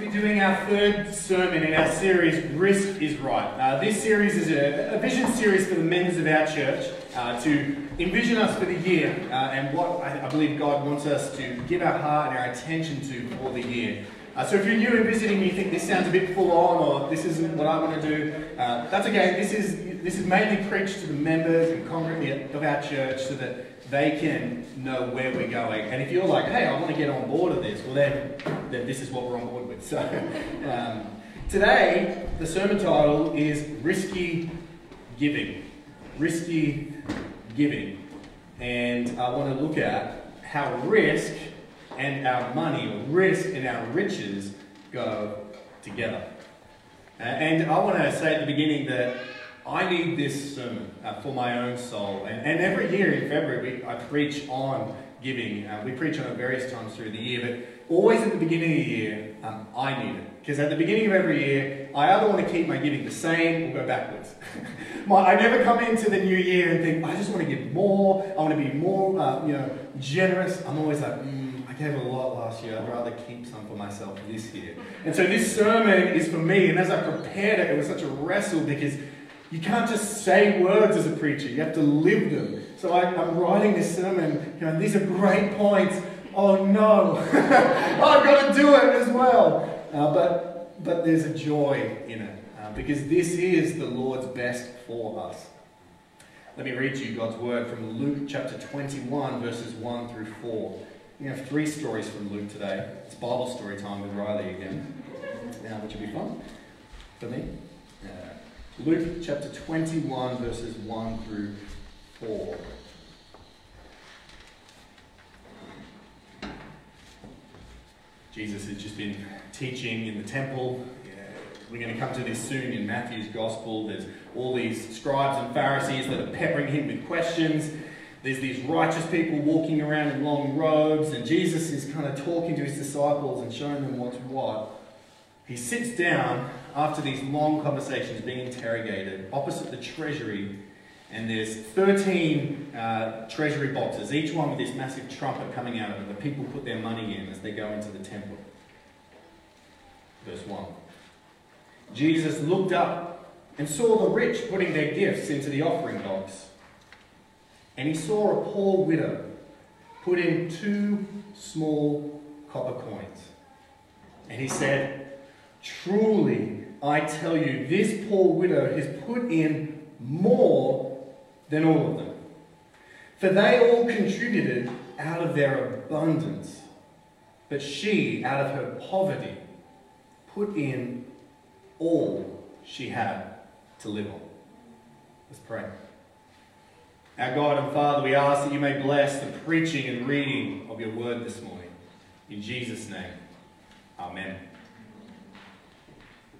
be doing our third sermon in our series, Risk is Right. Uh, this series is a, a, vision series for the members of our church uh, to envision us for the year uh, and what I, I, believe God wants us to give our heart and our attention to for the year. Uh, so if you're new and visiting and you think this sounds a bit full on or this isn't what I want to do, uh, that's okay. This is, this is mainly preached to the members and congregants of our church so that they can know where we're going. And if you're like, hey, I want to get on board of this, well, then, then this is what we're on board So um, today, the sermon title is Risky Giving. Risky Giving. And I want to look at how risk and our money, or risk and our riches, go together. And I want to say at the beginning that I need this sermon uh, for my own soul. And, and every year in February, we, I preach on giving. Uh, we preach on it various times through the year, but always at the beginning of the year, um, I need it. Because at the beginning of every year, I either want to keep my giving the same or go backwards. my, I never come into the new year and think, I just want to give more, I want to be more uh, you know, generous. I'm always like, mm, I gave a lot last year, I'd rather keep some for myself this year. And so this sermon is for me, and as I prepared it, it was such a wrestle because you can't just say words as a preacher, you have to live them. So I, am writing this sermon, you know, these are great points. Oh no, I've got to do it as well. Uh, but, but there's a joy in it uh, because this is the Lord's best for us. Let me read you God's word from Luke chapter 21, verses 1 through 4. We have three stories from Luke today. It's Bible story time with Riley again, uh, which will be fun for me. Luke chapter 21, verses 1 through 4. Jesus has just been teaching in the temple. We're going to come to this soon in Matthew's gospel. There's all these scribes and Pharisees that are peppering him with questions. There's these righteous people walking around in long robes, and Jesus is kind of talking to his disciples and showing them what's what. He sits down after these long conversations being interrogated opposite the treasury, and there's 13 uh, treasury boxes, each one with this massive trumpet coming out of it. The people put their money in as they go into the temple. Verse 1. Jesus looked up and saw the rich putting their gifts into the offering box. And he saw a poor widow put in two small copper coins. And he said, Truly, I tell you, this poor widow has put in more than all of them. For they all contributed out of their abundance, but she, out of her poverty, put in all she had to live on. Let's pray. Our God and Father, we ask that you may bless the preaching and reading of your word this morning. In Jesus' name, Amen.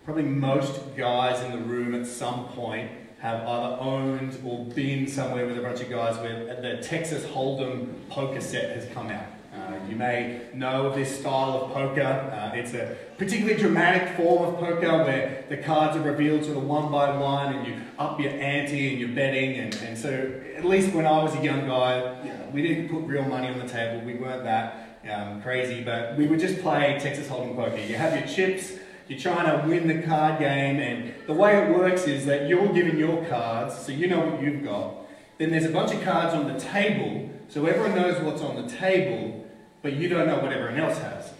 Probably most guys in the room at some point have either owned or been somewhere with a bunch of guys where the Texas Hold'em poker set has come out. Uh, you may know of this style of poker. Uh, it's a particularly dramatic form of poker where the cards are revealed sort of one by one and you up your ante and you're betting. And, and so, at least when I was a young guy, we didn't put real money on the table. We weren't that um, crazy, but we would just play Texas Hold'em poker. You have your chips you're trying to win the card game, and the way it works is that you're given your cards, so you know what you've got. Then there's a bunch of cards on the table, so everyone knows what's on the table, but you don't know what everyone else has.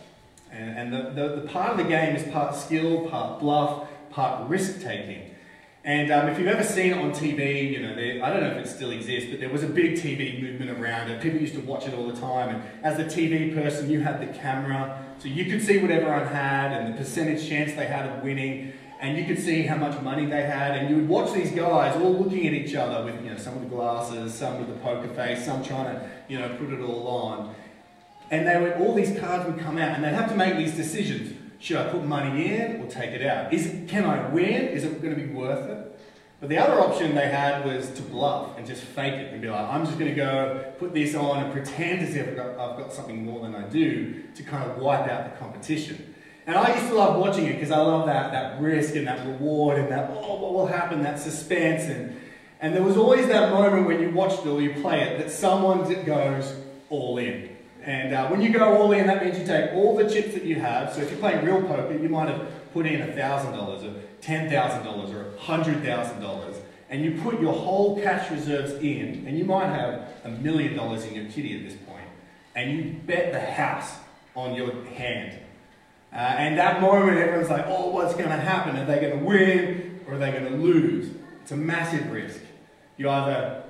And, and the, the, the part of the game is part skill, part bluff, part risk taking. And um, if you've ever seen it on TV, you know, I don't know if it still exists, but there was a big TV movement around it. People used to watch it all the time. And as the TV person, you had the camera, so you could see what everyone had and the percentage chance they had of winning. And you could see how much money they had. And you would watch these guys all looking at each other with, you know, some with glasses, some with the poker face, some trying to, you know, put it all on. And they would, all these cards would come out and they'd have to make these decisions should I put money in or take it out? Is can I win? Is it going to be worth it? But the other option they had was to bluff and just fake it and be like, I'm just going to go put this on and pretend as if I've got, I've got something more than I do to kind of wipe out the competition. And I used to love watching it because I love that, that risk and that reward and that, oh, what will happen, that suspense. And, and there was always that moment when you watched it or you play it that someone goes all in. And uh, when you go all in, that means you take all the chips that you have. So if you're playing real poker, you might have put in $1,000 or $10,000 or $100,000. And you put your whole cash reserves in, and you might have a million dollars in your kitty at this point, and you bet the house on your hand. Uh, and that moment, everyone's like, oh, what's going to happen? Are they going to win or are they going to lose? It's a massive risk. You either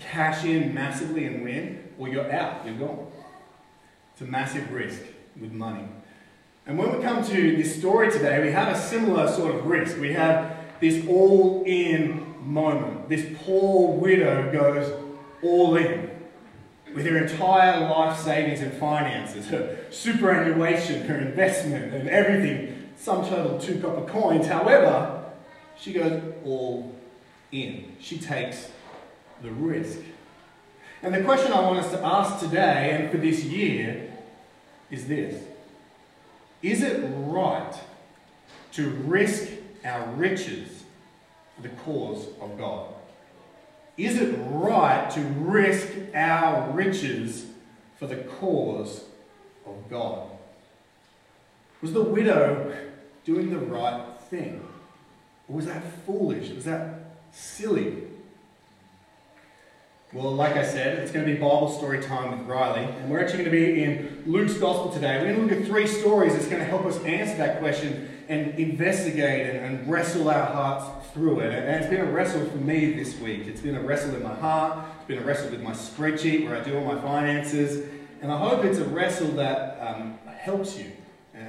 cash in massively and win, or you're out, you're gone. It's a massive risk with money. And when we come to this story today, we have a similar sort of risk. We have this all in moment. This poor widow goes all in with her entire life savings and finances, her superannuation, her investment, and everything, some total two copper coins. However, she goes all in. She takes the risk. And the question I want us to ask today and for this year is this Is it right to risk our riches for the cause of God? Is it right to risk our riches for the cause of God? Was the widow doing the right thing? Or was that foolish? Was that silly? Well, like I said, it's going to be Bible story time with Riley, and we're actually going to be in Luke's Gospel today. We're going to look at three stories that's going to help us answer that question and investigate and, and wrestle our hearts through it. And it's been a wrestle for me this week. It's been a wrestle in my heart, it's been a wrestle with my spreadsheet where I do all my finances, and I hope it's a wrestle that um, helps you.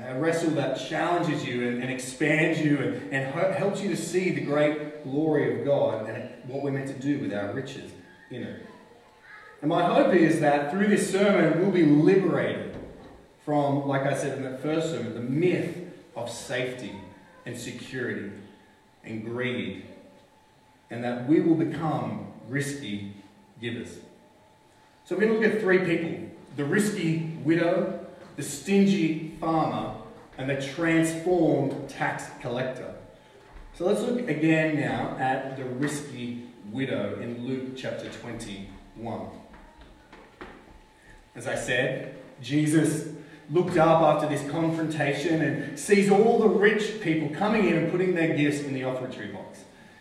A wrestle that challenges you and, and expands you and, and helps you to see the great glory of God and what we're meant to do with our riches in it. And my hope is that through this sermon, we'll be liberated from, like I said in the first sermon, the myth of safety and security and greed, and that we will become risky givers. So we're going to look at three people the risky widow, the stingy farmer, and the transformed tax collector. So let's look again now at the risky widow in Luke chapter 21. As I said, Jesus looked up after this confrontation and sees all the rich people coming in and putting their gifts in the offertory box.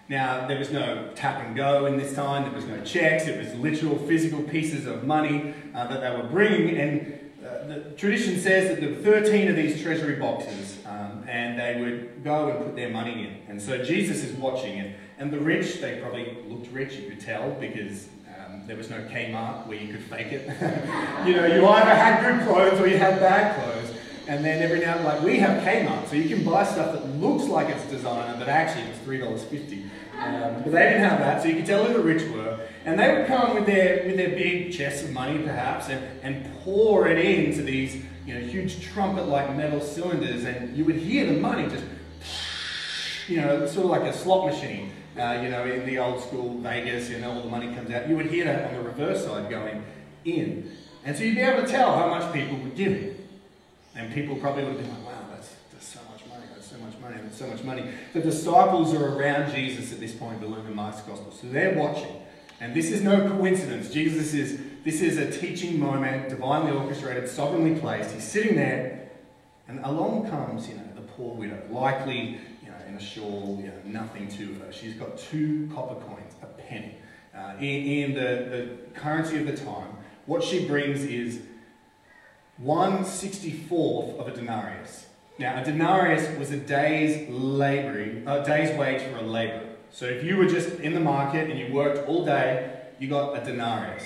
Now, there was no tap and go in this time, there was no checks, it was literal physical pieces of money uh, that they were bringing. And uh, the tradition says that there were 13 of these treasury boxes, um, and they would go and put their money in. And so Jesus is watching it. And the rich, they probably looked rich, you could tell, because um, there was no Kmart where you could fake it. you know, you either had good clothes or you had bad clothes. And then every now and then, like we have Kmart, so you can buy stuff that looks like it's designer, but actually it's three dollars fifty. Um, but they didn't have that, so you could tell who the rich were. And they would come with their with their big chests of money, perhaps, and, and pour it into these you know huge trumpet-like metal cylinders, and you would hear the money just you know sort of like a slot machine. Uh, you know, in the old school Vegas, you know, all the money comes out. You would hear that on the reverse side going in. And so you'd be able to tell how much people were giving. And people probably would have been like, wow, that's, that's so much money, that's so much money, that's so much money. The disciples are around Jesus at this point, Luke and Mark's Gospel. So they're watching. And this is no coincidence. Jesus is, this is a teaching moment, divinely orchestrated, sovereignly placed. He's sitting there, and along comes, you know, the poor widow, likely in a shawl, you know, nothing to her. She's got two copper coins, a penny. Uh, in, in the, the currency of the time, what she brings is 1 64th of a denarius. Now, a denarius was a day's laboring, a day's wage for a laborer. So if you were just in the market and you worked all day, you got a denarius.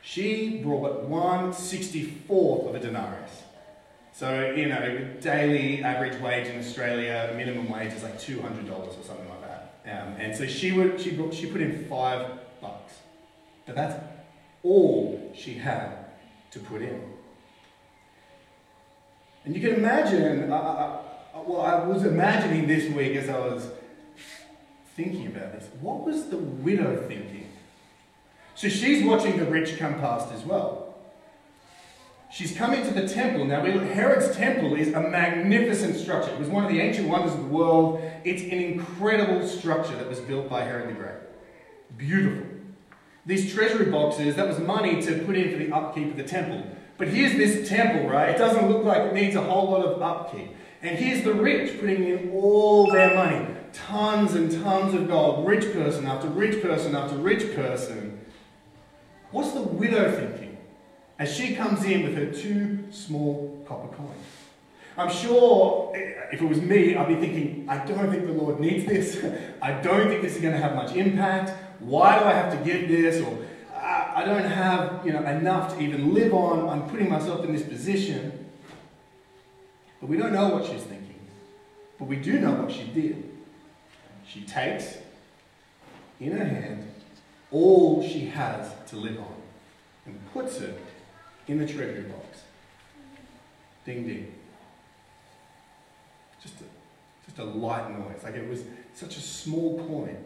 She brought 1 64th of a denarius. So, you know, daily average wage in Australia, minimum wage is like $200 or something like that. Um, and so she, would, she, she put in five bucks. But that's all she had to put in. And you can imagine, well, I was imagining this week as I was thinking about this, what was the widow thinking? So she's watching the rich come past as well. She's coming to the temple. Now, Herod's temple is a magnificent structure. It was one of the ancient wonders of the world. It's an incredible structure that was built by Herod the Great. Beautiful. These treasury boxes, that was money to put in for the upkeep of the temple. But here's this temple, right? It doesn't look like it needs a whole lot of upkeep. And here's the rich putting in all their money tons and tons of gold, rich person after rich person after rich person. What's the widow thinking as she comes in with her two small copper coins? I'm sure eh, if it was me, I'd be thinking, I don't think the Lord needs this. I don't think this is going to have much impact. Why do I have to give this? Or I don't have you know, enough to even live on. I'm putting myself in this position. But we don't know what she's thinking. But we do know what she did. She takes in her hand all she has to live on and puts it in the treasury box. Ding ding. Just a, just a light noise. Like it was such a small point,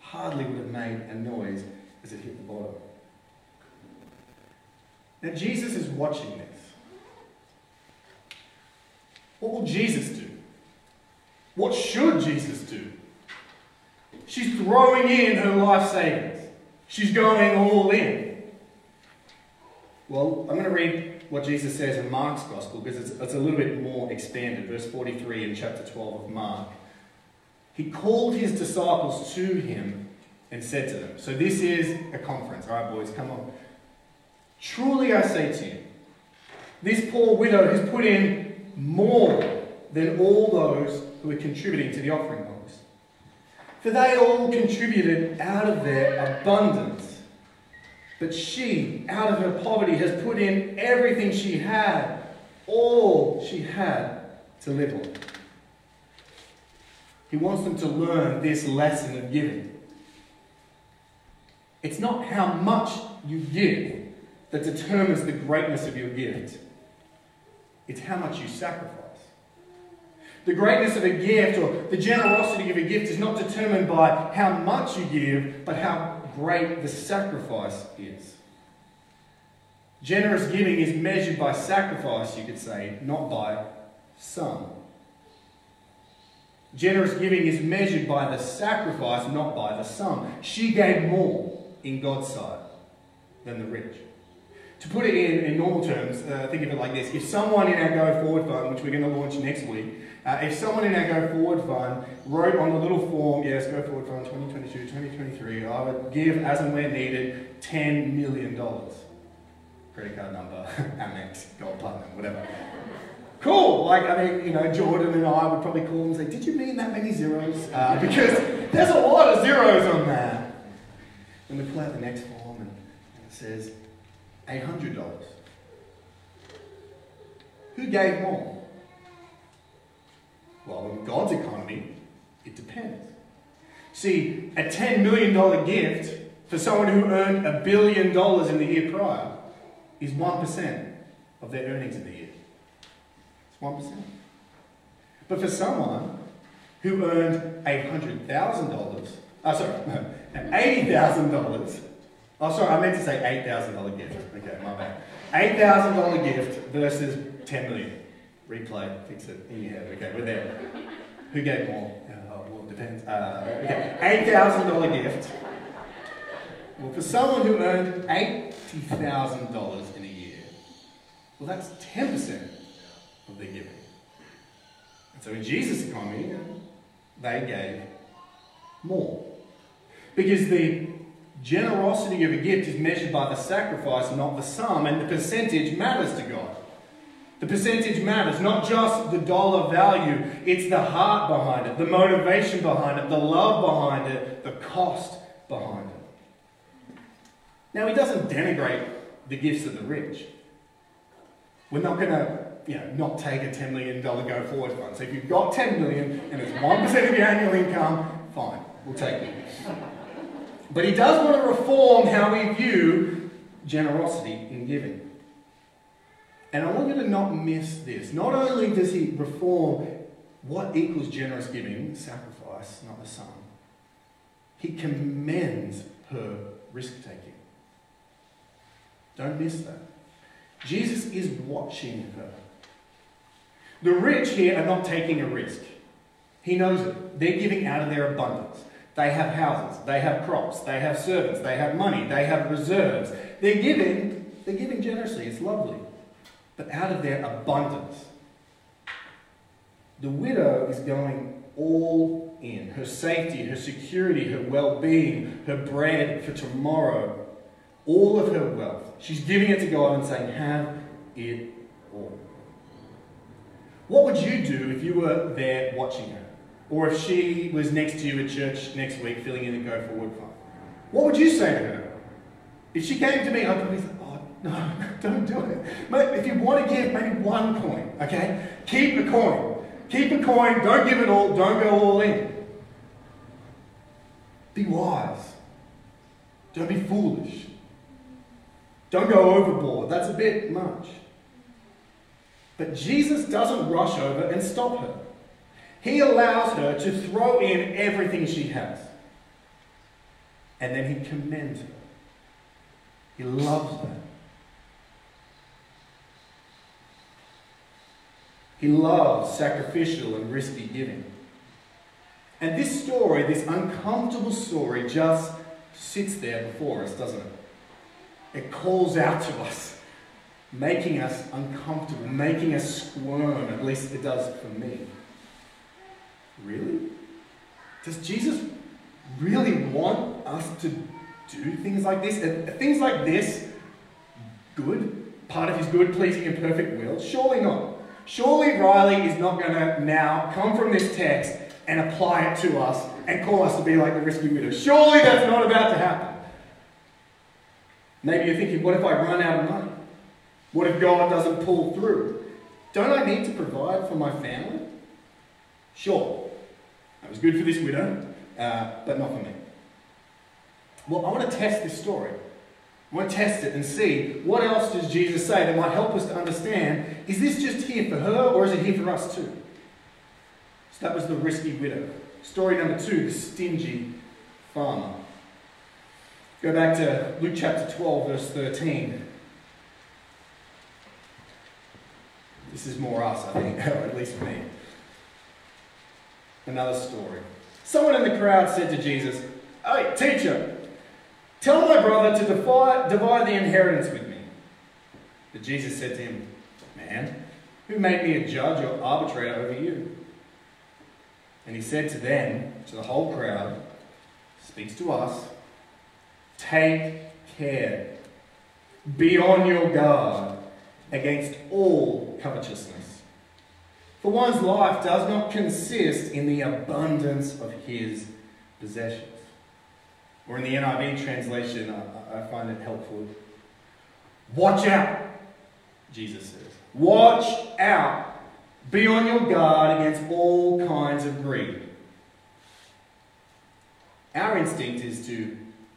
hardly would have made a noise as it hit the bottom. Now, Jesus is watching this. What will Jesus do? What should Jesus do? She's throwing in her life savings. She's going all in. Well, I'm going to read what Jesus says in Mark's Gospel because it's, it's a little bit more expanded. Verse 43 in chapter 12 of Mark. He called his disciples to him and said to them, So this is a conference. All right, boys, come on. Truly I say to you, this poor widow has put in more than all those who are contributing to the offering box. For they all contributed out of their abundance. But she, out of her poverty, has put in everything she had, all she had to live on. He wants them to learn this lesson of giving. It's not how much you give that determines the greatness of your gift, it's how much you sacrifice. The greatness of a gift or the generosity of a gift is not determined by how much you give, but how great the sacrifice is. Generous giving is measured by sacrifice, you could say, not by sum. Generous giving is measured by the sacrifice, not by the sum. She gave more in God's sight than the rich. To put it in, in normal terms, uh, think of it like this. If someone in our Go Forward Fund, which we're going to launch next week, uh, if someone in our Go Forward Fund wrote on the little form, yes, Go Forward Fund 2022, 2023, I would give as and when needed $10 million. Credit card number, Amex, Gold Platinum, whatever. Cool. Like, I mean, you know, Jordan and I would probably call and say, Did you mean that many zeros? Uh, because there's a lot of zeros on that. And we pull out the next form and it says, $800. Who gave more? Well, in God's economy, it depends. See, a $10 million gift for someone who earned a billion dollars in the year prior is 1% of their earnings in the year. It's 1%. But for someone who earned $800,000, uh, sorry, $80,000 Oh, sorry, I meant to say $8,000 gift. Okay, my bad. $8,000 gift versus 10 million. Replay, fix it in your head. Okay, we're there. Who gave more? Uh, oh, well, it depends. Uh, okay, $8,000 gift. Well, for someone who earned $80,000 in a year, well, that's 10% of their giving. And so in Jesus' economy, they gave more. Because the Generosity of a gift is measured by the sacrifice, not the sum, and the percentage matters to God. The percentage matters, not just the dollar value, it's the heart behind it, the motivation behind it, the love behind it, the cost behind it. Now, he doesn't denigrate the gifts of the rich. We're not going to you know, not take a $10 million go forward fund. So if you've got $10 million and it's 1% of your annual income, fine, we'll take it. But he does want to reform how we view generosity in giving. And I want you to not miss this. Not only does he reform what equals generous giving, sacrifice, not the sum, he commends her risk taking. Don't miss that. Jesus is watching her. The rich here are not taking a risk. He knows it. They're giving out of their abundance. They have houses, they have crops, they have servants, they have money, they have reserves. They're giving, they're giving generously, it's lovely. But out of their abundance, the widow is going all in. Her safety, her security, her well being, her bread for tomorrow, all of her wealth. She's giving it to God and saying, Have it all. What would you do if you were there watching her? Or if she was next to you at church next week filling in the Go Forward fund? What would you say to her? If she came to me, I'd no, don't do it. If you want to give maybe one coin, okay? Keep the coin. Keep a coin, don't give it all, don't go all in. Be wise. Don't be foolish. Don't go overboard. That's a bit much. But Jesus doesn't rush over and stop her. He allows her to throw in everything she has. And then he commends her. He loves her. He loves sacrificial and risky giving. And this story, this uncomfortable story, just sits there before us, doesn't it? It calls out to us, making us uncomfortable, making us squirm. At least it does for me. Really? Does Jesus really want us to do things like this? Are things like this good? Part of his good, pleasing, and perfect will? Surely not. Surely Riley is not going to now come from this text and apply it to us and call us to be like the risky widow. Surely that's not about to happen. Maybe you're thinking, what if I run out of money? What if God doesn't pull through? Don't I need to provide for my family? Sure, that was good for this widow, uh, but not for me. Well, I want to test this story. Want to test it and see what else does Jesus say that might help us to understand is this just here for her or is it here for us too? So that was the risky widow. Story number two, the stingy farmer. Go back to Luke chapter 12, verse 13. This is more us, I think, or at least me. Another story. Someone in the crowd said to Jesus, Hey, teacher, Tell my brother to divide, divide the inheritance with me. But Jesus said to him, Man, who made me a judge or arbitrator over you? And he said to them, to the whole crowd, speaks to us, take care. Be on your guard against all covetousness. For one's life does not consist in the abundance of his possessions. Or in the NIV translation, I, I find it helpful. Watch out, Jesus says. Watch out. Be on your guard against all kinds of greed. Our instinct is to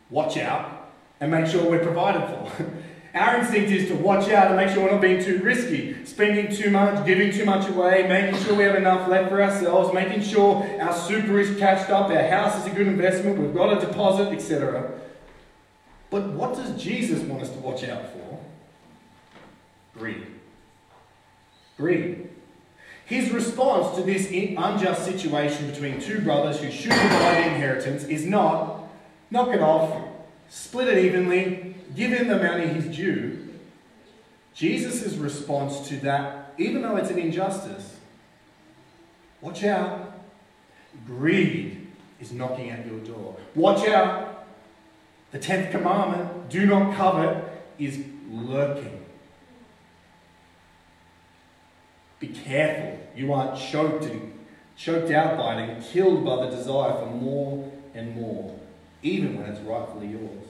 watch out and make sure we're provided for. Our instinct is to watch out and make sure we're not being too risky, spending too much, giving too much away, making sure we have enough left for ourselves, making sure our super is cashed up, our house is a good investment, we've got a deposit, etc. But what does Jesus want us to watch out for? Greed. Greed. His response to this unjust situation between two brothers who should divide the inheritance is not knock it off, split it evenly, give him the money he's due, Jesus' response to that, even though it's an injustice, watch out. Greed is knocking at your door. Watch out. The tenth commandment, do not covet, is lurking. Be careful you aren't choked and choked out by it and killed by the desire for more and more, even when it's rightfully yours.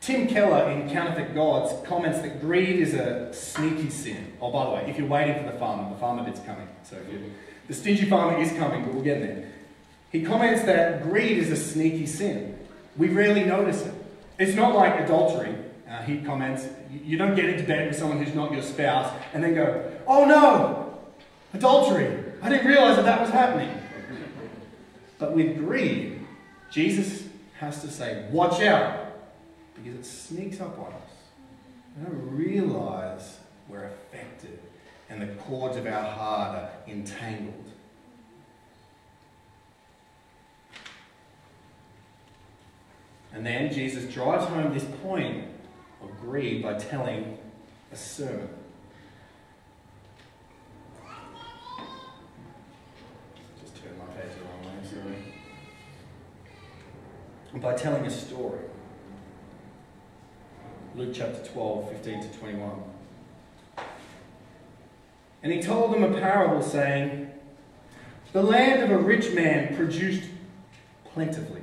Tim Keller in Counterfeit Gods comments that greed is a sneaky sin. Oh, by the way, if you're waiting for the farmer, the farmer bit's coming. So the stingy farmer is coming, but we'll get there. He comments that greed is a sneaky sin. We rarely notice it. It's not like adultery. Uh, he comments, you don't get into bed with someone who's not your spouse and then go, oh no, adultery. I didn't realize that that was happening. But with greed, Jesus has to say, watch out, because it sneaks up on us. We don't realize we're affected and the cords of our heart are entangled. And then Jesus drives home this point of greed by telling a sermon. By telling a story. Luke chapter 12, 15 to 21. And he told them a parable saying, The land of a rich man produced plentifully.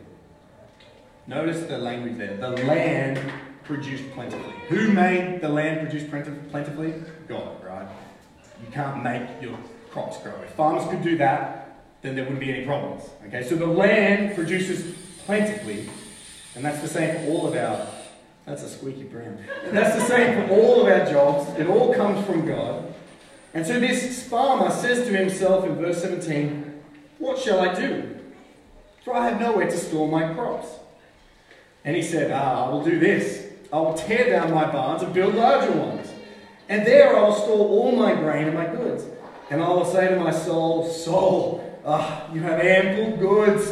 Notice the language there. The land produced plentifully. Who made the land produce plentifully? God, right? You can't make your crops grow. If farmers could do that, then there wouldn't be any problems. Okay, so the land produces plentifully, and that's the same for all of our. That's a squeaky brown. That's the same for all of our jobs. It all comes from God. And so this farmer says to himself in verse 17, What shall I do? For I have nowhere to store my crops. And he said, Ah, I will do this. I will tear down my barns and build larger ones. And there I will store all my grain and my goods. And I will say to my soul, Soul, ah, you have ample goods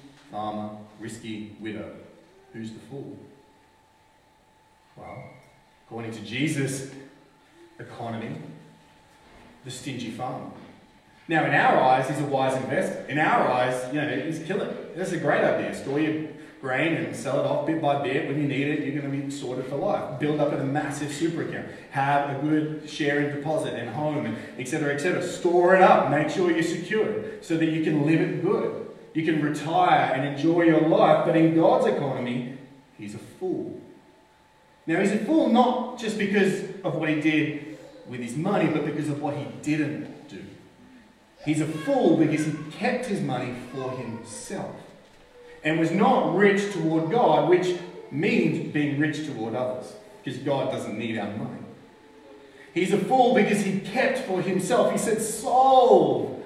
farmer, risky, widow. Who's the fool? Well, according to Jesus' economy, the stingy farmer. Now, in our eyes, he's a wise investor. In our eyes, you know, he's killing. That's a great idea. Store your grain and sell it off bit by bit. When you need it, you're going to be sorted for life. Build up a massive super account. Have a good sharing deposit and home, etc., etc. Store it up. Make sure you're secured so that you can live it good. You can retire and enjoy your life. But in God's economy, he's a fool. Now, he's a fool not just because of what he did with his money, but because of what he didn't do. He's a fool because he kept his money for himself and was not rich toward God, which means being rich toward others, because God doesn't need our money. He's a fool because he kept for himself. He said, Soul,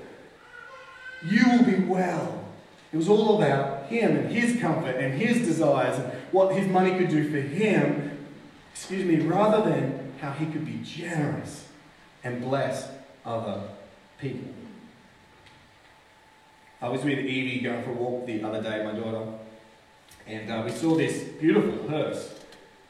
you will be well. It was all about him and his comfort and his desires and what his money could do for him, excuse me, rather than how he could be generous and bless other people. I was with Evie going for a walk the other day, my daughter, and uh, we saw this beautiful hearse.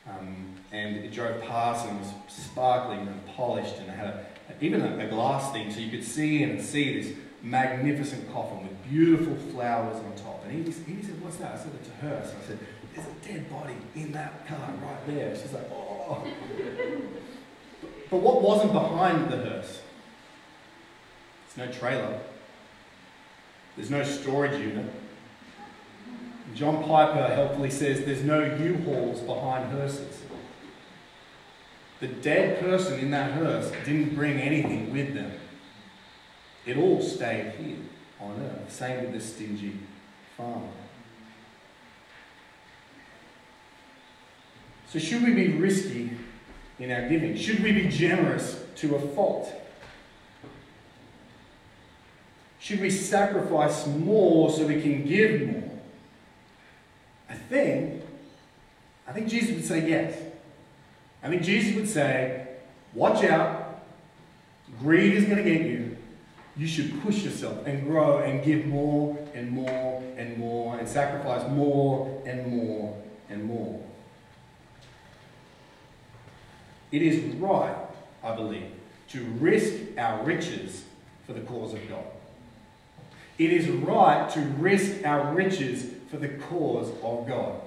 Um, and it drove past and was sparkling and polished and had a, even a, a, glass thing so you could see and see this magnificent coffin with beautiful flowers on top. And he, Evie said, what's that? I said, it's a hearse. I said, there's a dead body in that car right there. She's like, oh. but what wasn't behind the hearse? There's no trailer. There's no storage unit. John Piper helpfully says there's no U-hauls behind hearses. The dead person in that hearse didn't bring anything with them. It all stayed here on earth. Same with the stingy farmer. So, should we be risky in our giving? Should we be generous to a fault? Should we sacrifice more so we can give more? I think, I think Jesus would say yes. I think Jesus would say, watch out, greed is going to get you. You should push yourself and grow and give more and more and more and sacrifice more and more and more. It is right, I believe, to risk our riches for the cause of God. It is right to risk our riches for the cause of God.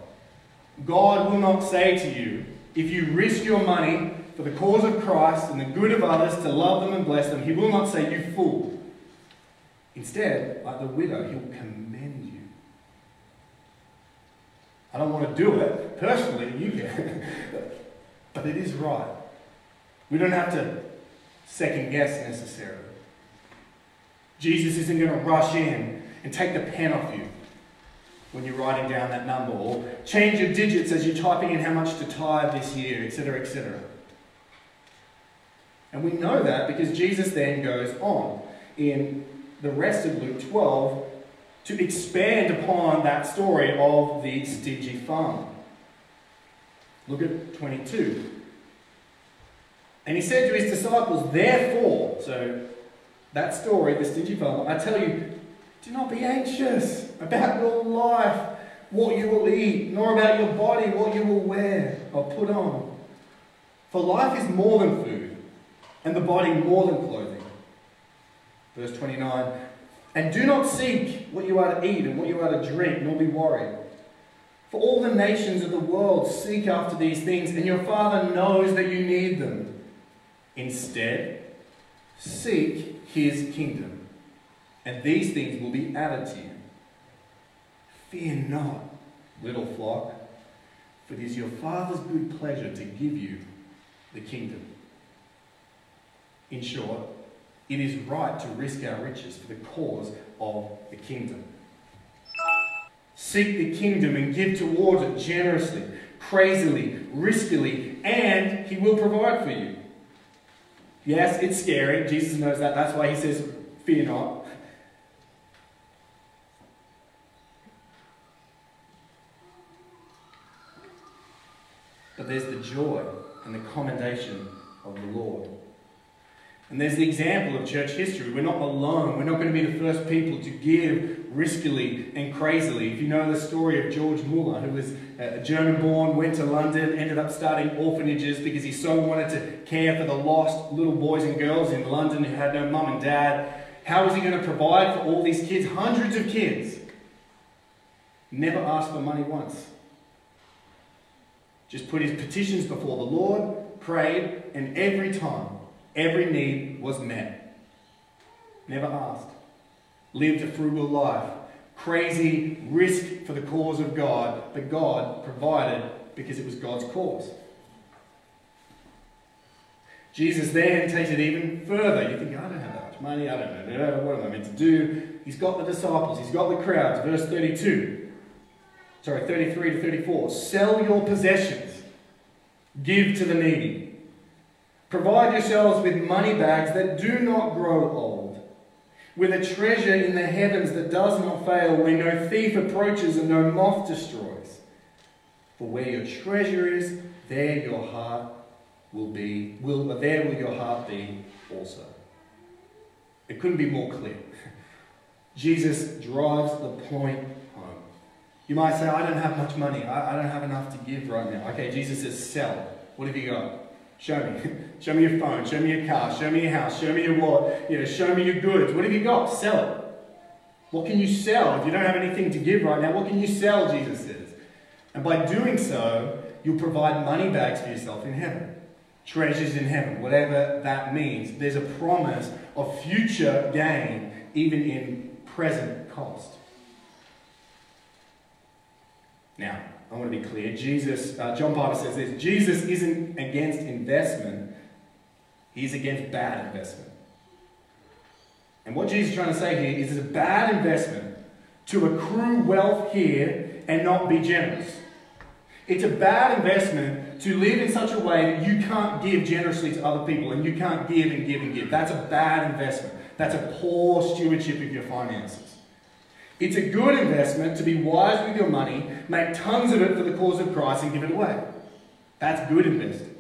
God will not say to you, if you risk your money for the cause of Christ and the good of others to love them and bless them, He will not say, You fool. Instead, like the widow, He'll commend you. I don't want to do it personally, you can. but it is right. We don't have to second guess necessarily. Jesus isn't going to rush in and take the pen off you. when you're writing down that number, or change your digits as you're typing in how much to tithe this year, etc., etc. And we know that because Jesus then goes on in the rest of Luke 12 to expand upon that story of the stingy farmer. Look at 22. And he said to his disciples, Therefore, so that story, the stingy farmer, I tell you, do not be anxious about your life, what you will eat, nor about your body, what you will wear or put on. For life is more than food, and the body more than clothing. Verse 29 And do not seek what you are to eat and what you are to drink, nor be worried. For all the nations of the world seek after these things, and your Father knows that you need them. Instead, seek his kingdom, and these things will be added to you. Fear not, little flock, for it is your Father's good pleasure to give you the kingdom. In short, it is right to risk our riches for the cause of the kingdom. Seek the kingdom and give towards it generously, crazily, riskily, and He will provide for you. Yes, it's scary. Jesus knows that. That's why He says, Fear not. But there's the joy and the commendation of the Lord. And there's the example of church history. We're not alone. We're not going to be the first people to give riskily and crazily. If you know the story of George Muller, who was a German born, went to London, ended up starting orphanages because he so wanted to care for the lost little boys and girls in London who had no mum and dad. How was he going to provide for all these kids? Hundreds of kids. Never asked for money once. Just put his petitions before the Lord, prayed, and every time Every need was met. Never asked. Lived a frugal life. Crazy risk for the cause of God, but God provided because it was God's cause. Jesus then takes it even further. You think, I don't have that much money, I don't know, what am I meant to do? He's got the disciples, he's got the crowds. Verse 32, sorry, 33 to 34. Sell your possessions, give to the needy. Provide yourselves with money bags that do not grow old, with a treasure in the heavens that does not fail, where no thief approaches and no moth destroys. For where your treasure is, there your heart will be, will, there will your heart be also. It couldn't be more clear. Jesus drives the point home. You might say, I don't have much money. I, I don't have enough to give right now. Okay, Jesus says, sell. What have you got? Show me. show me your phone. Show me your car. Show me your house. Show me your wallet. You know, show me your goods. What have you got? Sell it. What can you sell? If you don't have anything to give right now, what can you sell, Jesus says. And by doing so, you'll provide money bags for yourself in heaven. Treasures in heaven, whatever that means. There's a promise of future gain, even in present cost. Now, I want to be clear. Jesus, uh, John Piper says this Jesus isn't against investment, he's against bad investment. And what Jesus is trying to say here is it's a bad investment to accrue wealth here and not be generous. It's a bad investment to live in such a way that you can't give generously to other people and you can't give and give and give. That's a bad investment. That's a poor stewardship of your finances. It's a good investment to be wise with your money, make tons of it for the cause of Christ, and give it away. That's good investing.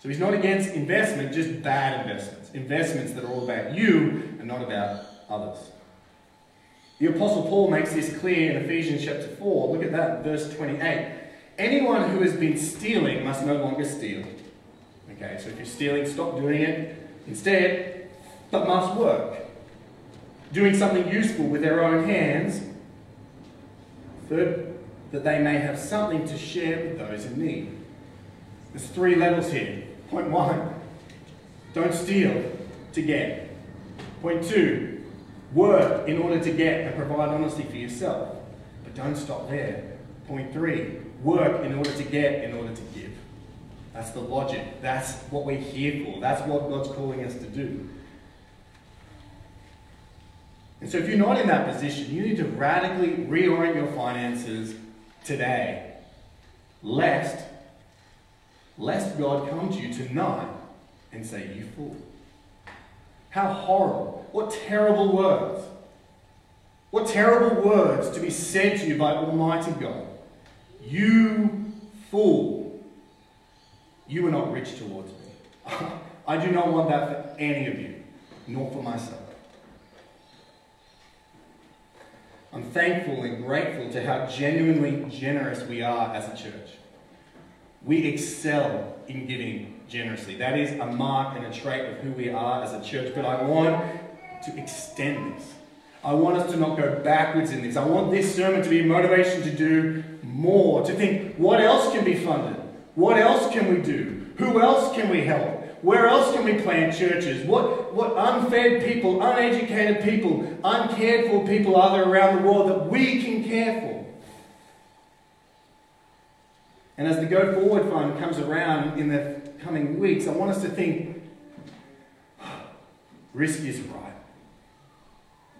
So he's not against investment, just bad investments. Investments that are all about you and not about others. The Apostle Paul makes this clear in Ephesians chapter 4. Look at that, verse 28. Anyone who has been stealing must no longer steal. Okay, so if you're stealing, stop doing it. Instead, but must work doing something useful with their own hands. Third, that they may have something to share with those in need. There's three levels here. Point one, don't steal to get. Point two, work in order to get and provide honesty for yourself. But don't stop there. Point three, work in order to get, in order to give. That's the logic. That's what we're here for. That's what God's calling us to do. And so if you're not in that position, you need to radically reorient your finances today, lest, lest God come to you tonight and say, You fool. How horrible. What terrible words. What terrible words to be said to you by Almighty God. You fool. You are not rich towards me. I do not want that for any of you, nor for myself. I'm thankful and grateful to how genuinely generous we are as a church. We excel in giving generously. That is a mark and a trait of who we are as a church. But I want to extend this. I want us to not go backwards in this. I want this sermon to be a motivation to do more, to think what else can be funded? What else can we do? Who else can we help? Where else can we plant churches? What, what unfed people, uneducated people, uncared for people are there around the world that we can care for? And as the Go Forward Fund comes around in the coming weeks, I want us to think risk is right.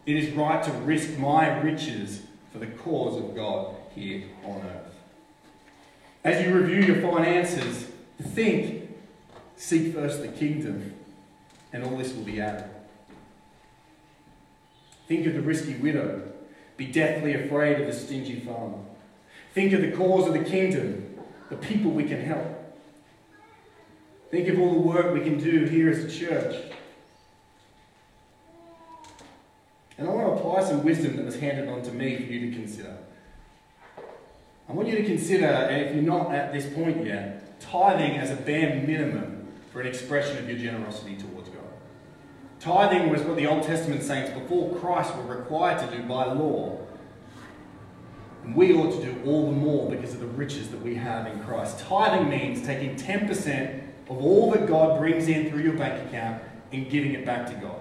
It is right to risk my riches for the cause of God here on earth. As you review your finances, think, seek first the kingdom, and all this will be added. Think of the risky widow. Be deathly afraid of the stingy farmer. Think of the cause of the kingdom, the people we can help. Think of all the work we can do here as a church. And I want to apply some wisdom that was handed on to me for you to consider. I want you to consider, and if you're not at this point yet, tithing as a bare minimum for an expression of your generosity towards. Tithing was what the Old Testament saints before Christ were required to do by law. And we ought to do all the more because of the riches that we have in Christ. Tithing means taking 10% of all that God brings in through your bank account and giving it back to God.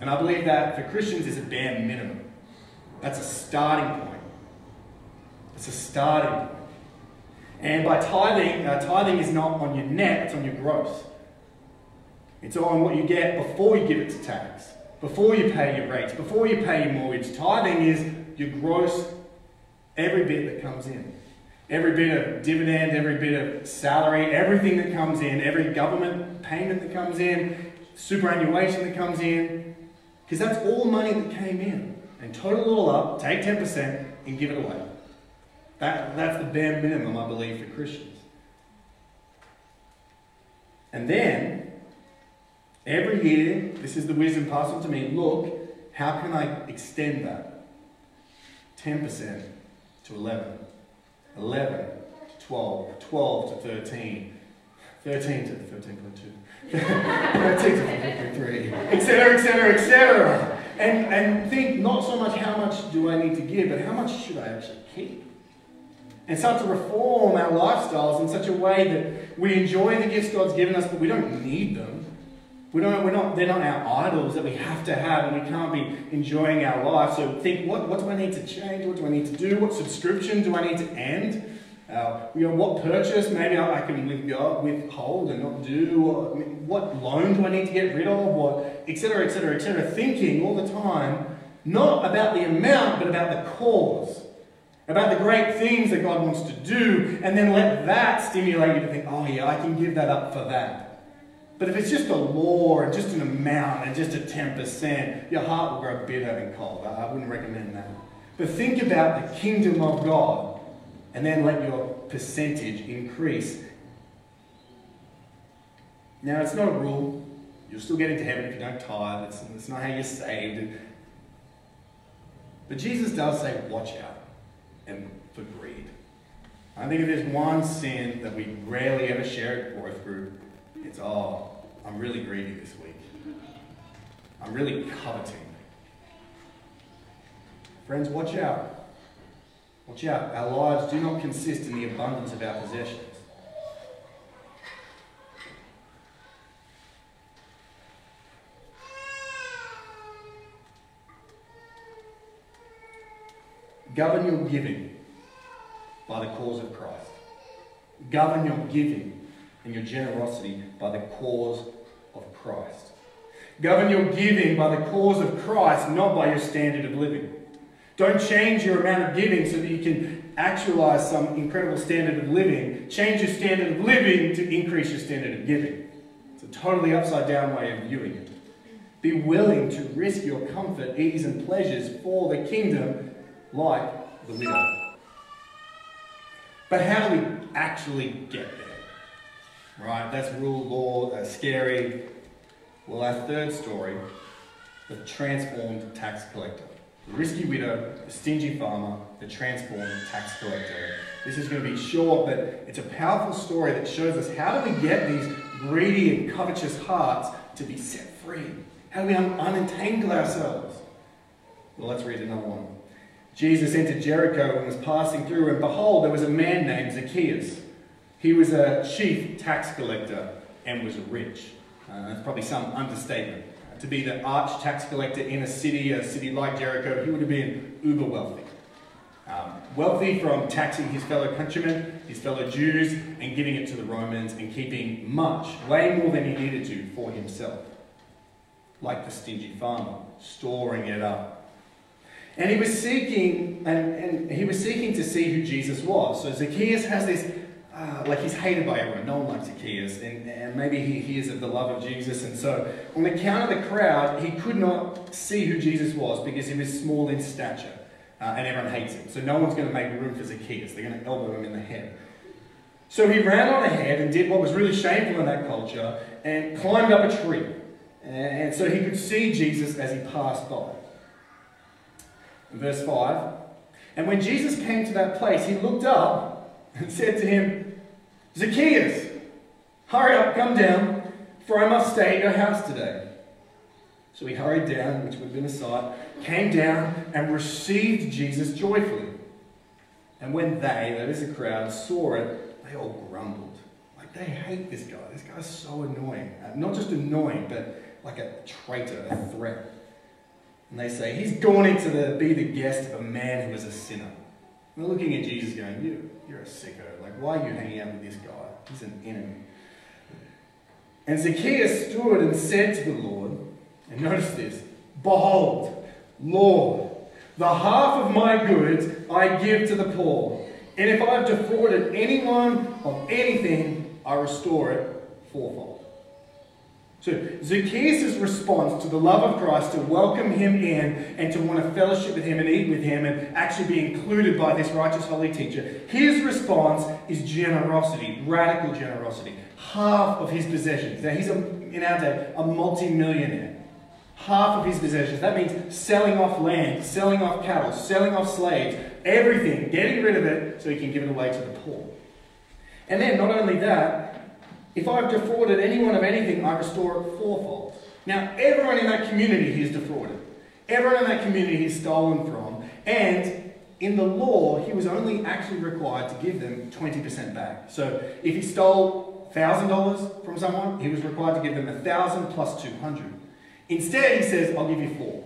And I believe that for Christians is a bare minimum. That's a starting point. It's a starting point. And by tithing, uh, tithing is not on your net, it's on your gross. It's on what you get before you give it to tax, before you pay your rates, before you pay your mortgage. Tithing is your gross, every bit that comes in. Every bit of dividend, every bit of salary, everything that comes in, every government payment that comes in, superannuation that comes in, because that's all the money that came in. And total it all up, take 10% and give it away. That, that's the bare minimum, I believe, for Christians. And then, every year, this is the wisdom passed on to me look, how can I extend that? 10% to 11, 11 to 12, 12 to 13, 13 to 13.2, 13 to 14.3, etc., etc., etc. And, and think not so much how much do I need to give, but how much should I actually keep? and start to reform our lifestyles in such a way that we enjoy the gifts God's given us, but we don't need them. We don't, we're not, they're not our idols that we have to have, and we can't be enjoying our life. So think, what, what do I need to change? What do I need to do? What subscription do I need to end? Uh, you know, what purchase maybe I can with withhold and not do? What, what loan do I need to get rid of? What, etc., etc., etc. Thinking all the time, not about the amount, but about the cause about the great things that God wants to do, and then let that stimulate you to think, oh, yeah, I can give that up for that. But if it's just a law and just an amount and just a 10%, your heart will grow bitter and cold. I wouldn't recommend that. But think about the kingdom of God and then let your percentage increase. Now, it's not a rule. You'll still get into heaven if you don't tithe. It's, it's not how you're saved. But Jesus does say, watch out and for greed. I think if there's one sin that we rarely ever share at Growth Group, it's, all, I'm really greedy this week. I'm really coveting. Friends, watch out. Watch out. Our lives do not consist in the abundance of our possessions. Govern your giving by the cause of Christ. Govern your giving and your generosity by the cause of Christ. Govern your giving by the cause of Christ, not by your standard of living. Don't change your amount of giving so that you can actualize some incredible standard of living. Change your standard of living to increase your standard of giving. It's a totally upside down way of viewing it. Be willing to risk your comfort, ease, and pleasures for the kingdom, like the widow. But how do we actually get there? Right? That's rule law, that's scary. Well, our third story the transformed tax collector. The risky widow, the stingy farmer, the transformed tax collector. This is going to be short, but it's a powerful story that shows us how do we get these greedy and covetous hearts to be set free? How do we un- unentangle ourselves? Well, let's read another one. Jesus entered Jericho and was passing through, and behold, there was a man named Zacchaeus. He was a chief tax collector and was rich. Uh, that's probably some understatement. To be the arch tax collector in a city, a city like Jericho, he would have been uber wealthy. Um, wealthy from taxing his fellow countrymen, his fellow Jews, and giving it to the Romans and keeping much, way more than he needed to, for himself. Like the stingy farmer, storing it up. And he was seeking, and, and he was seeking to see who Jesus was. So Zacchaeus has this uh, like he's hated by everyone. No one likes Zacchaeus, and, and maybe he hears of the love of Jesus. And so, on account of the crowd, he could not see who Jesus was because he was small in stature, uh, and everyone hates him. So, no one's going to make room for Zacchaeus. They're going to elbow him in the head. So he ran on ahead and did what was really shameful in that culture and climbed up a tree. And so he could see Jesus as he passed by. Verse 5 And when Jesus came to that place, he looked up and said to him, Zacchaeus, hurry up, come down, for I must stay at your house today. So he hurried down, which would have been a sight, came down and received Jesus joyfully. And when they, that is the crowd, saw it, they all grumbled. Like they hate this guy. This guy's so annoying. Uh, not just annoying, but like a traitor, a threat. And they say, He's gone into the be the guest of a man who is a sinner. And they're looking at Jesus going, you, You're a sicko. Why are you hanging out with this guy? He's an enemy. And Zacchaeus stood and said to the Lord, and notice this Behold, Lord, the half of my goods I give to the poor. And if I've defrauded anyone of anything, I restore it fourfold. So Zacchaeus' response to the love of Christ, to welcome him in and to want to fellowship with him and eat with him and actually be included by this righteous holy teacher, his response is generosity, radical generosity. Half of his possessions. Now he's a, in our day a multi-millionaire. Half of his possessions. That means selling off land, selling off cattle, selling off slaves, everything, getting rid of it so he can give it away to the poor. And then not only that, if I've defrauded anyone of anything, I restore it fourfold. Now, everyone in that community he's defrauded. Everyone in that community he's stolen from. And in the law, he was only actually required to give them 20% back. So if he stole $1,000 from someone, he was required to give them 1000 plus 200 Instead, he says, I'll give you four.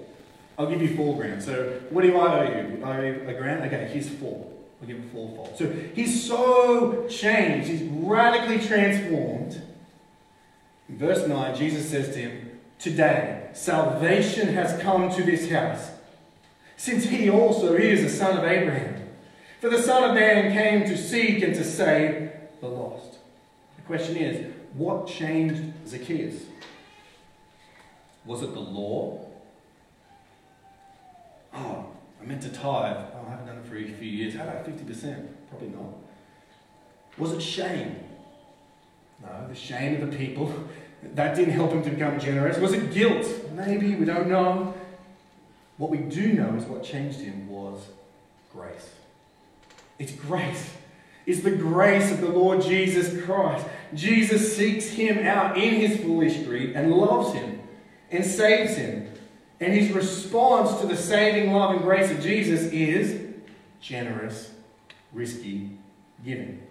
I'll give you four grand. So what do I owe you? I owe you a grand? Okay, here's four. Give him fourfold. So he's so changed. He's radically transformed. In verse 9, Jesus says to him, Today, salvation has come to this house, since he also is a son of Abraham. For the Son of Man came to seek and to save the lost. The question is, what changed Zacchaeus? Was it the law? Oh, I meant to tithe. For a few years. How about 50%? Probably not. Was it shame? No, the shame of the people. That didn't help him to become generous. Was it guilt? Maybe, we don't know. What we do know is what changed him was grace. It's grace. It's the grace of the Lord Jesus Christ. Jesus seeks him out in his foolish greed and loves him and saves him. And his response to the saving love and grace of Jesus is generous, risky giving.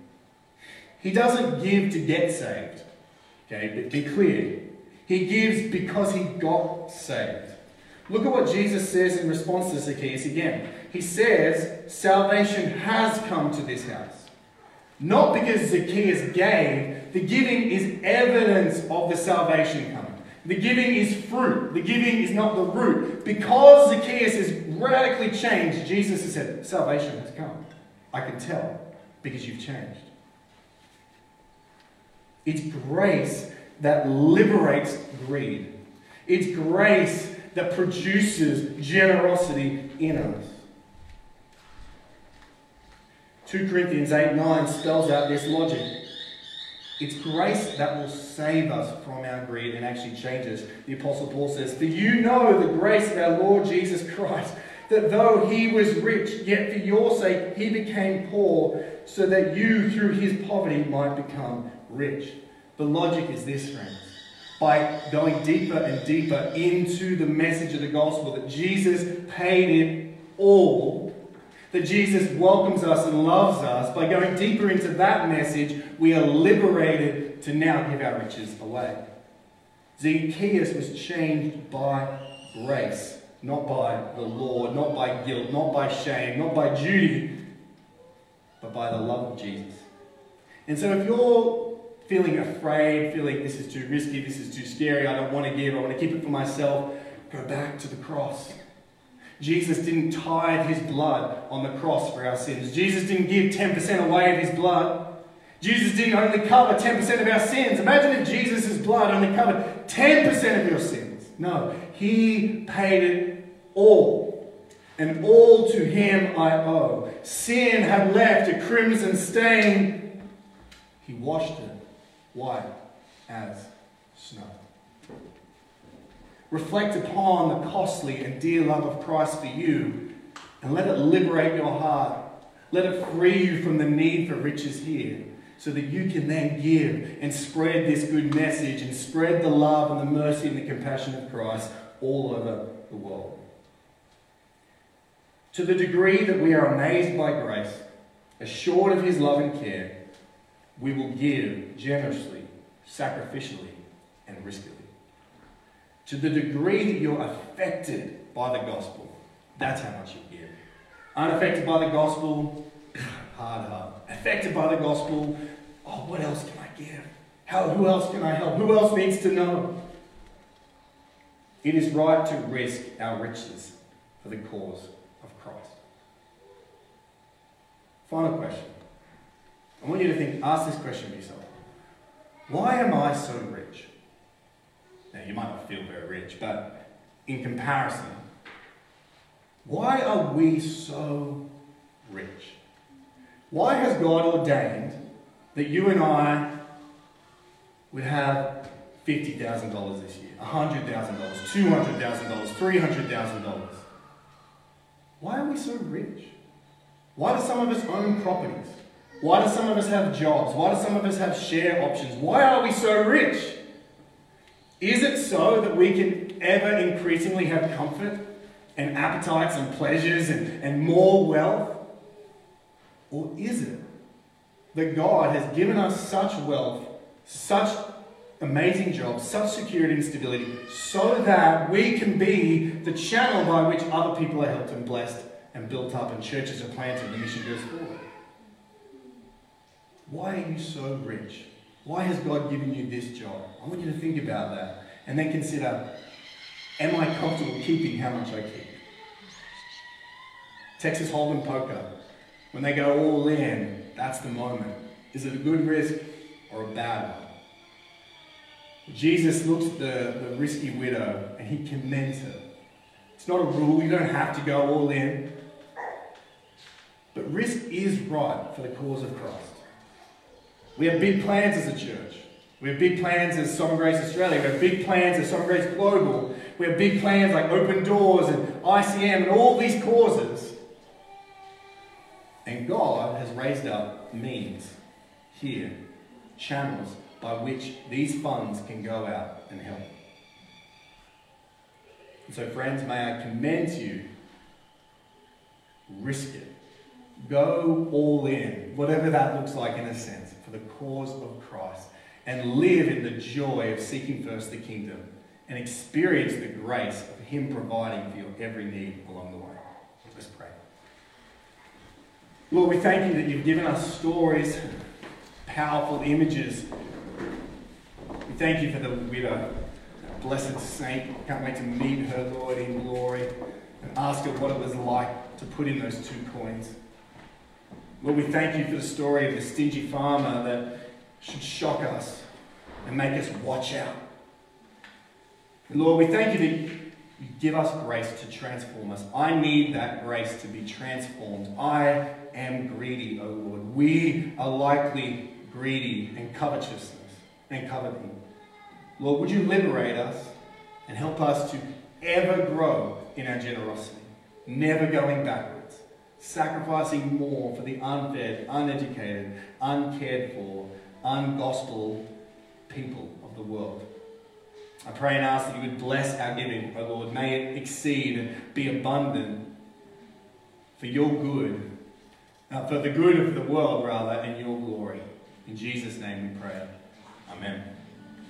He doesn't give to get saved. Okay, but be clear. He gives because he got saved. Look at what Jesus says in response to Zacchaeus again. He says, Salvation has come to this house. Not because Zacchaeus gave, the giving is evidence of the salvation coming. The giving is fruit. The giving is not the root. Because Zacchaeus is radically changed, Jesus has said, Salvation has come. I can tell because you've changed. It's grace that liberates greed. It's grace that produces generosity in us. 2 Corinthians 8 9 spells out this logic. It's grace that will save us from our greed and actually change us. The Apostle Paul says, For you know the grace of our Lord Jesus Christ, that though he was rich, yet for your sake he became poor, so that you through his poverty might become rich. The logic is this, friends. By going deeper and deeper into the message of the gospel, that Jesus paid it all, that Jesus welcomes us and loves us, by going deeper into that message, we are liberated to now give our riches away. Zacchaeus was changed by grace, not by the law, not by guilt, not by shame, not by duty, but by the love of Jesus. And so if you're feeling afraid, feeling this is too risky, this is too scary, I don't want to give, I want to keep it for myself, go back to the cross. Jesus didn't tithe his blood on the cross for our sins. Jesus didn't give 10% away of his blood. Jesus didn't only cover 10% of our sins. Imagine if Jesus' blood only covered 10% of your sins. No, he paid it all. And all to him I owe. Sin had left a crimson stain. He washed it white as snow. Reflect upon the costly and dear love of Christ for you and let it liberate your heart. Let it free you from the need for riches here so that you can then give and spread this good message and spread the love and the mercy and the compassion of Christ all over the world. To the degree that we are amazed by grace, assured of his love and care, we will give generously, sacrificially, and riskily. To the degree that you're affected by the gospel, that's how much you give. Unaffected by the gospel, hard hard. Affected by the gospel, oh, what else can I give? How, who else can I help? Who else needs to know? It is right to risk our riches for the cause of Christ. Final question. I want you to think, ask this question of yourself. Why am I so rich? Now, you might not feel very rich, but in comparison, why are we so rich? Why has God ordained that you and I would have $50,000 this year, $100,000, $200,000, $300,000? Why are we so rich? Why do some of us own properties? Why do some of us have jobs? Why do some of us have share options? Why are we so rich? Is it so that we can ever increasingly have comfort and appetites and pleasures and, and more wealth? Or is it that God has given us such wealth, such amazing jobs, such security and stability, so that we can be the channel by which other people are helped and blessed and built up and churches are planted and the mission goes forward? Why are you so rich? Why has God given you this job? I want you to think about that and then consider am I comfortable keeping how much I keep? Texas Hold'em poker, when they go all in, that's the moment. Is it a good risk or a bad one? Jesus looks at the, the risky widow and he commends her. It's not a rule, you don't have to go all in. But risk is right for the cause of Christ. We have big plans as a church. We have big plans as Sovereign Grace Australia. We have big plans as Sovereign Grace Global. We have big plans like Open Doors and ICM and all these causes. And God has raised up means here, channels by which these funds can go out and help. And so, friends, may I commend to you risk it. Go all in, whatever that looks like in a sense, for the cause of Christ. And live in the joy of seeking first the kingdom and experience the grace of Him providing for your every need along the way. Let's pray. Lord, we thank you that you've given us stories, powerful images. We thank you for the widow. blessed saint. Can't wait to meet her, Lord, in glory and ask her what it was like to put in those two coins. Lord, we thank you for the story of the stingy farmer that should shock us and make us watch out. And Lord, we thank you that you give us grace to transform us. I need that grace to be transformed. I am greedy, O Lord. We are likely greedy and covetousness and coveting. Lord, would you liberate us and help us to ever grow in our generosity, never going backwards, sacrificing more for the unfed, uneducated, uncared for, ungospel people of the world. I pray and ask that you would bless our giving, O Lord. May it exceed and be abundant for your good, uh, for the good of the world, rather, and your glory. In Jesus' name we pray. Amen.